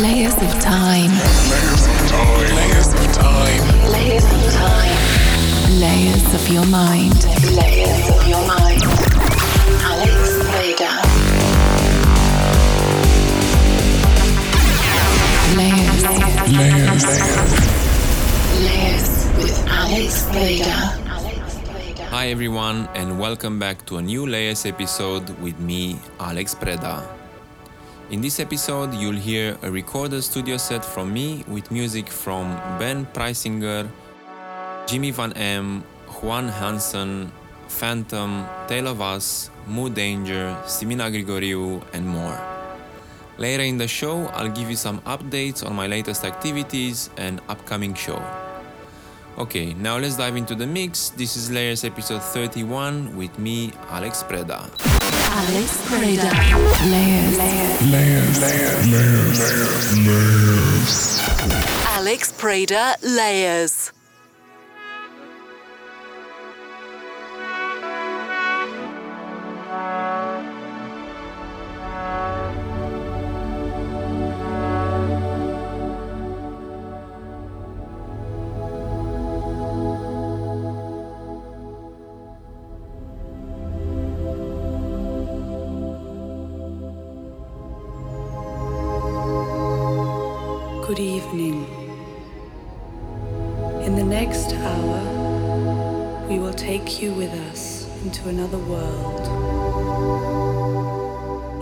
Layers of time. Layers of time. Layers of time. Layers of time. Layers of your mind. Layers of your mind. Alex Vader. Layers. Layers. Layers with Alex Vader. Hi everyone and welcome back to a new Layers episode with me, Alex Preda. In this episode, you'll hear a recorded studio set from me with music from Ben Preisinger, Jimmy Van M, Juan Hansen, Phantom, Tale of Us, Mood Danger, Simina Grigoriou, and more. Later in the show, I'll give you some updates on my latest activities and upcoming show. Okay, now let's dive into the mix. This is Layers episode 31 with me, Alex Preda. Alex Vader. Layers. Layers. Layers. Layers. Alex Preda Layers. Another world.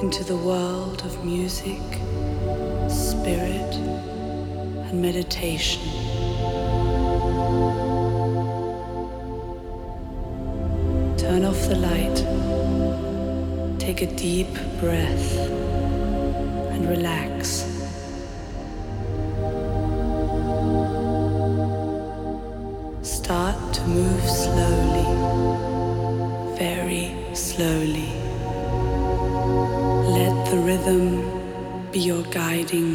Into the world of music, spirit, and meditation. Turn off the light. Take a deep breath and relax. Guiding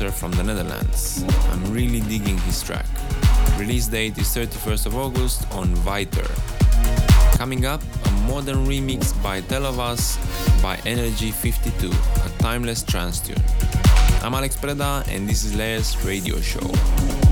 producer from the Netherlands. I'm really digging his track. Release date is 31st of August on Viter. Coming up, a modern remix by Us by Energy 52, a timeless trance tune. I'm Alex Preda and this is Layers Radio Show.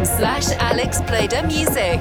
facebook.com slash alexpredamusic.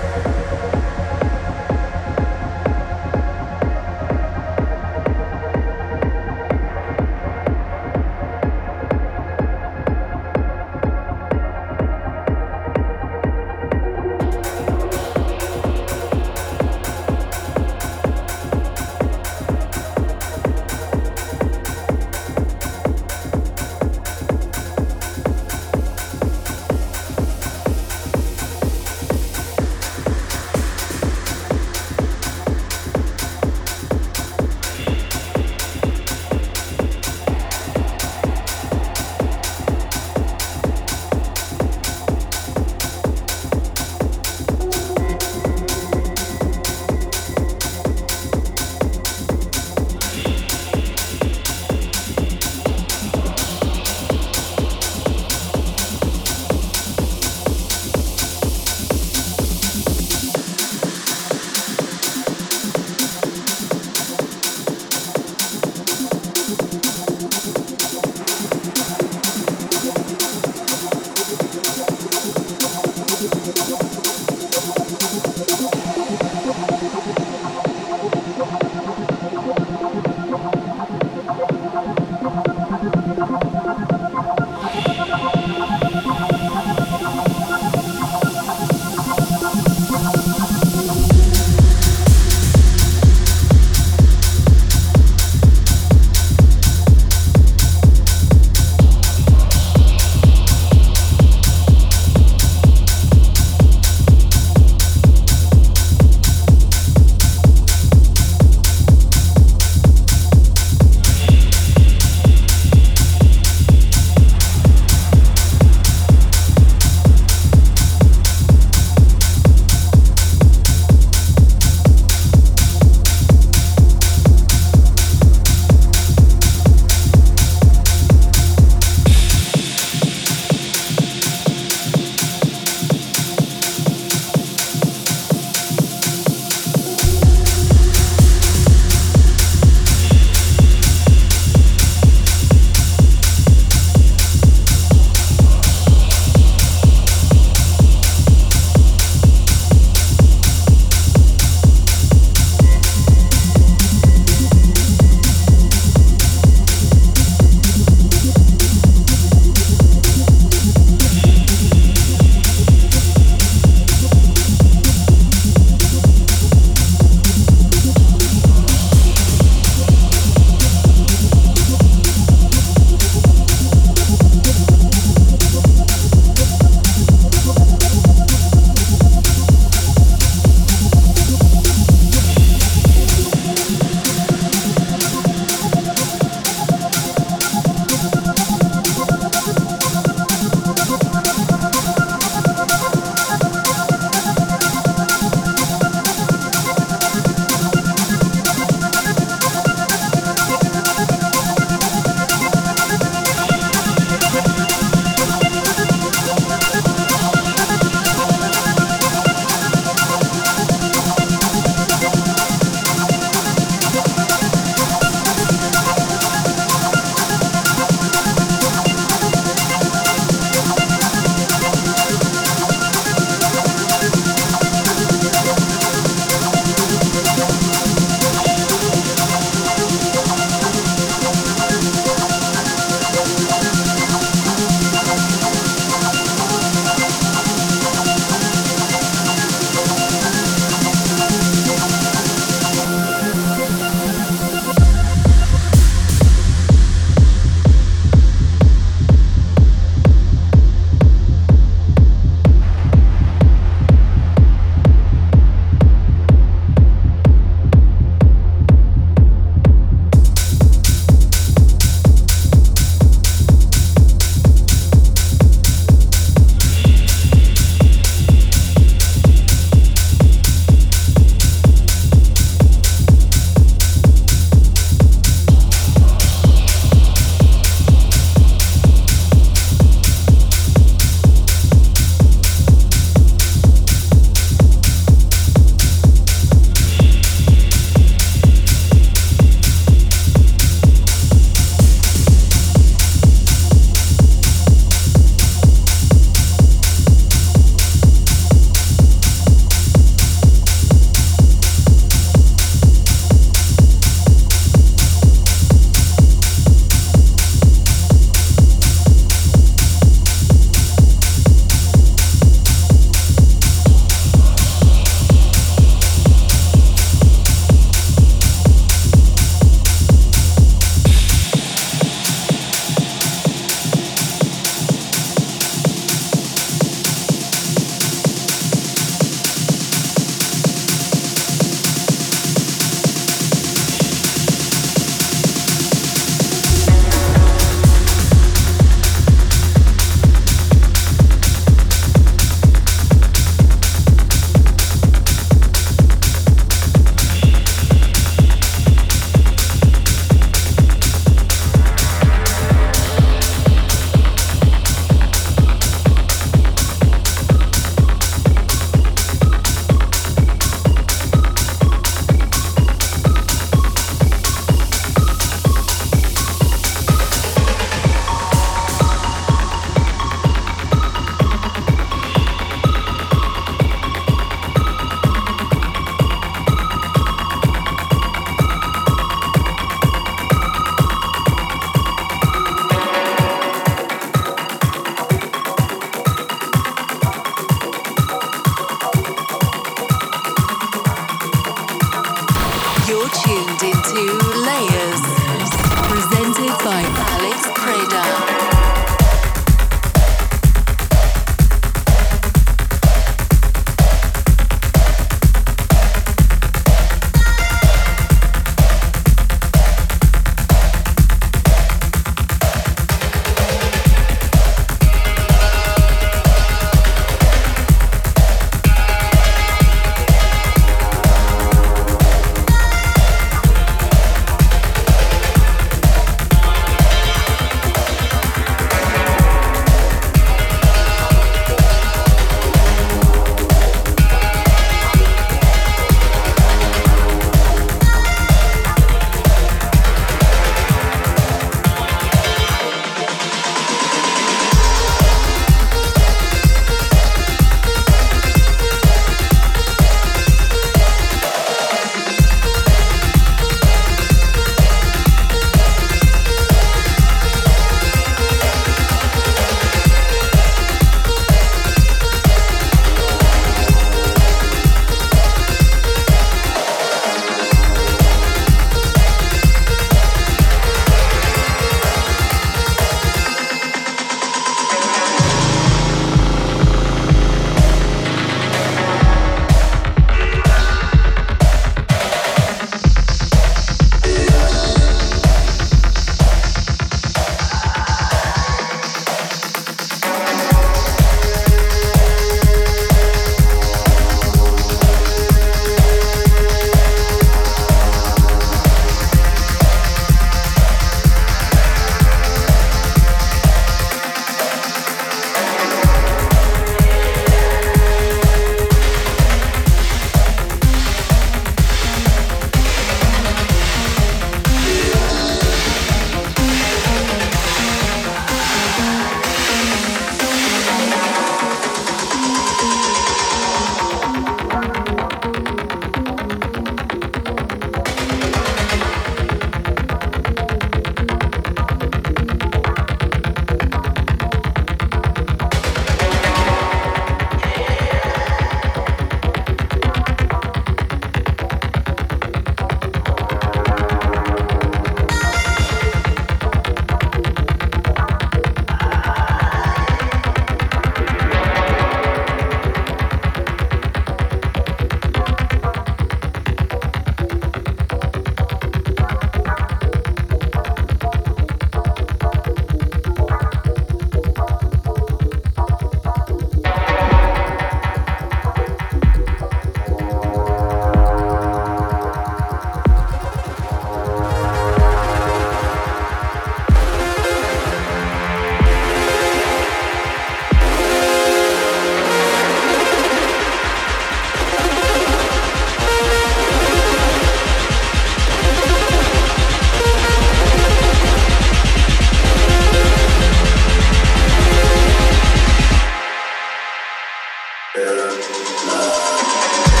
Música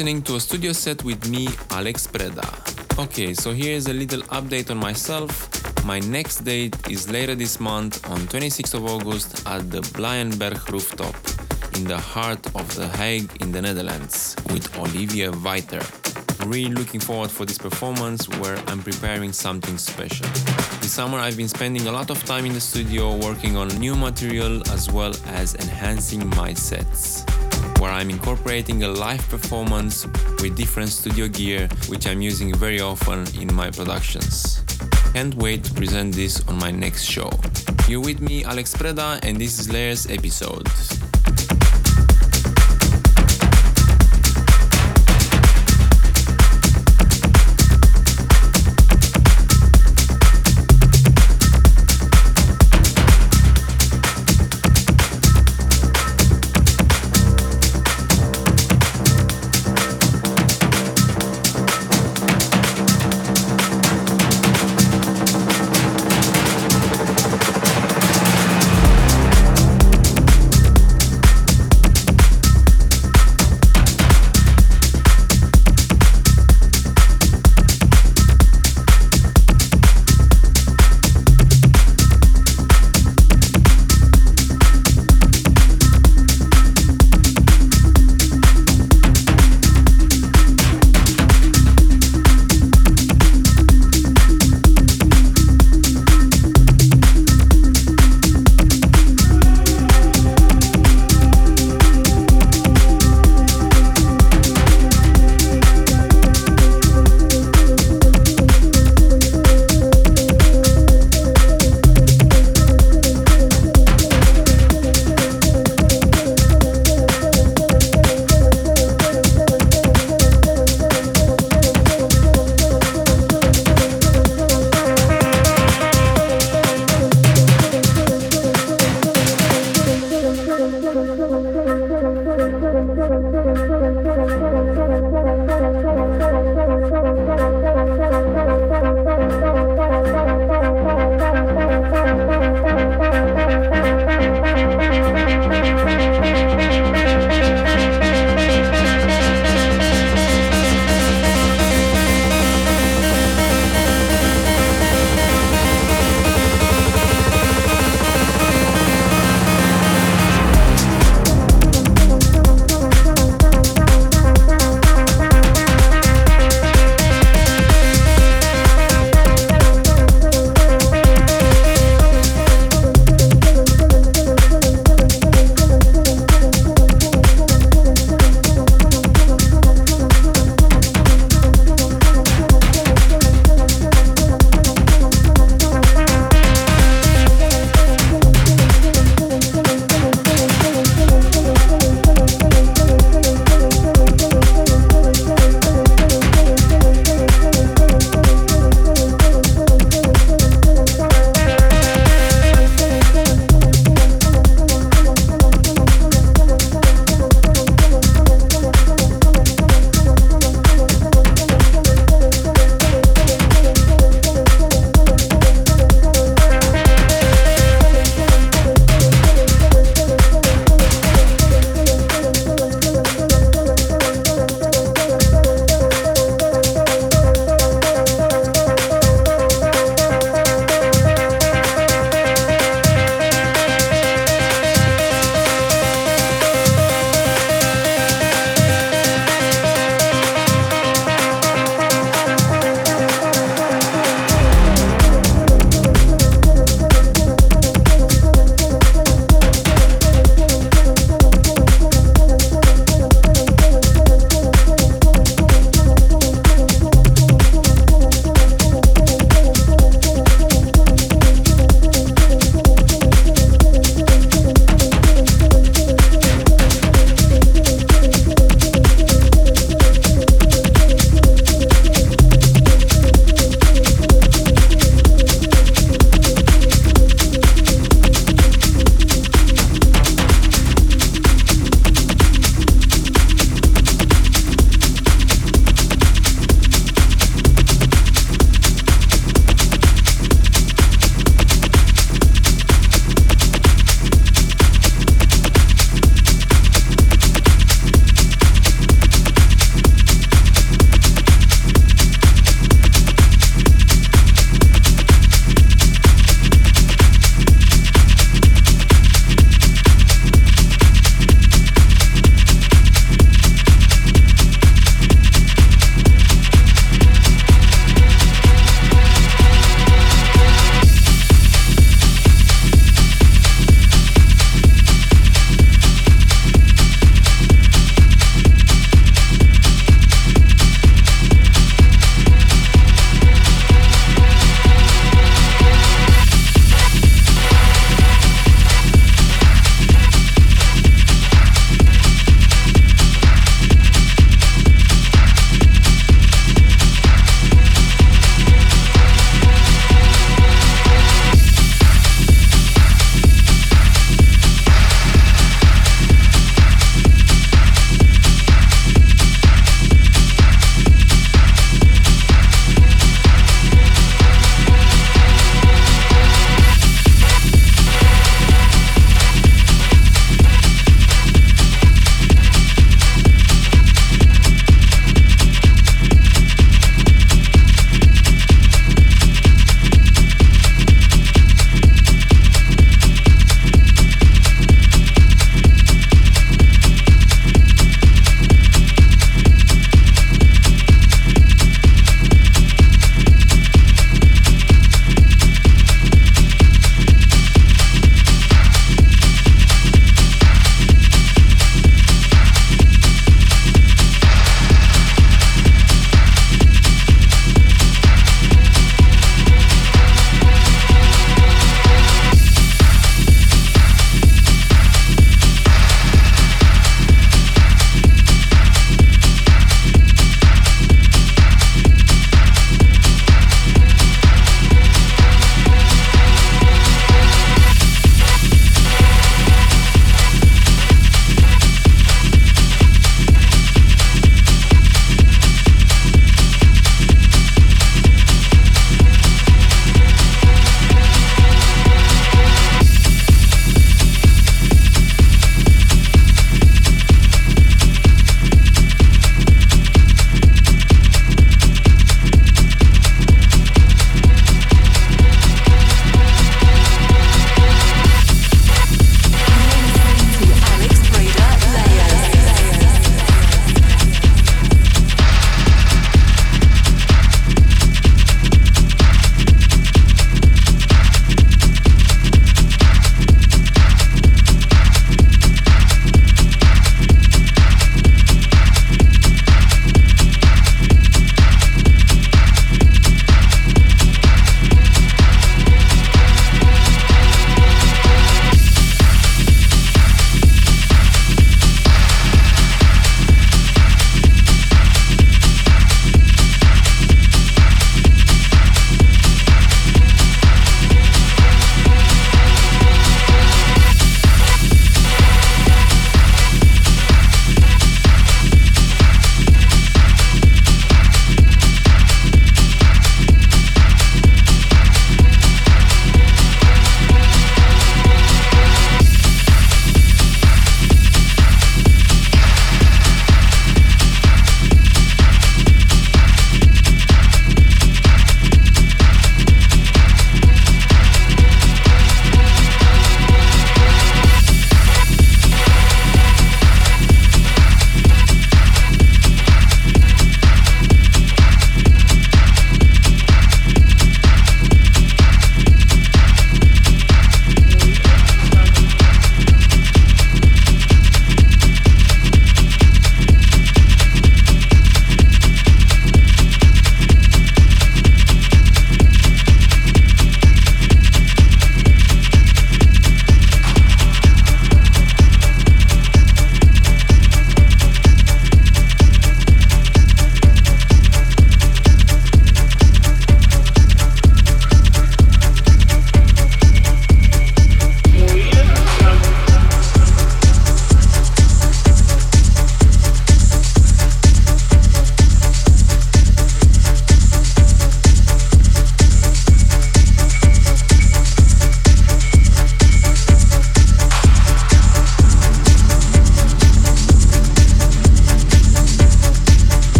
listening to a studio set with me, Alex Preda. Okay, so here is a little update on myself. My next date is later this month on 26th of August at the Blijenberg rooftop in the heart of The Hague in the Netherlands with Olivia Weiter. Really looking forward for this performance where I'm preparing something special. This summer I've been spending a lot of time in the studio working on new material as well as enhancing my sets where I'm incorporating a live performance with different studio gear, which I'm using very often in my productions. Can't wait to present this on my next show. You're with me, Alex Preda, and this is Layers episode.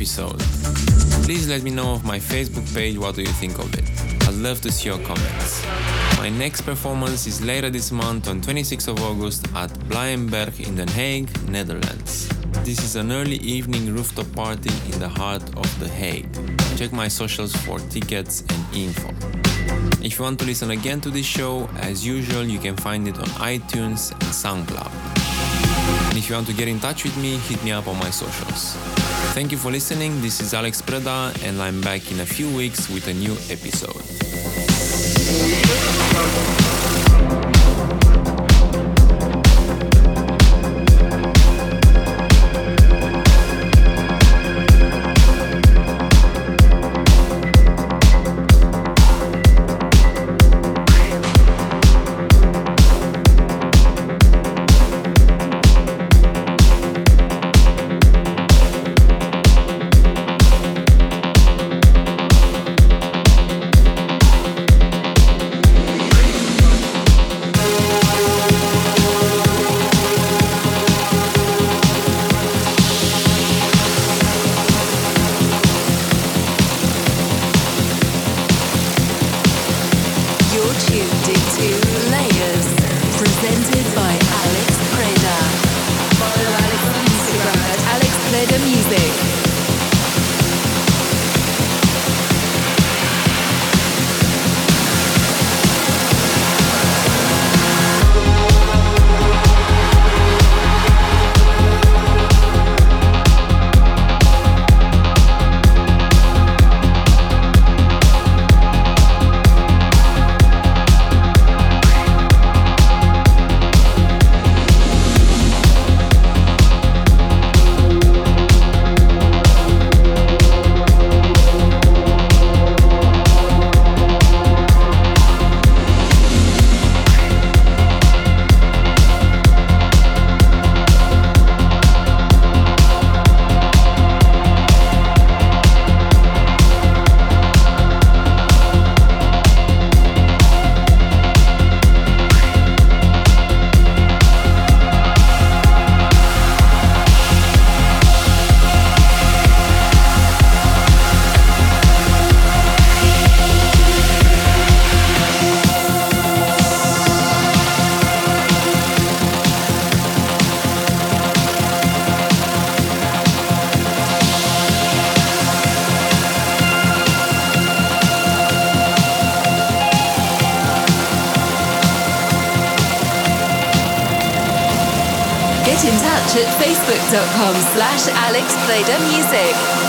Episode. Please let me know of my Facebook page what do you think of it. I'd love to see your comments. My next performance is later this month on 26th of August at Blijenberg in Den Haag, Netherlands. This is an early evening rooftop party in the heart of The Hague. Check my socials for tickets and info. If you want to listen again to this show, as usual, you can find it on iTunes and SoundCloud. If you want to get in touch with me, hit me up on my socials. Thank you for listening. This is Alex Preda, and I'm back in a few weeks with a new episode. facebook.com slash Alex Preda Music.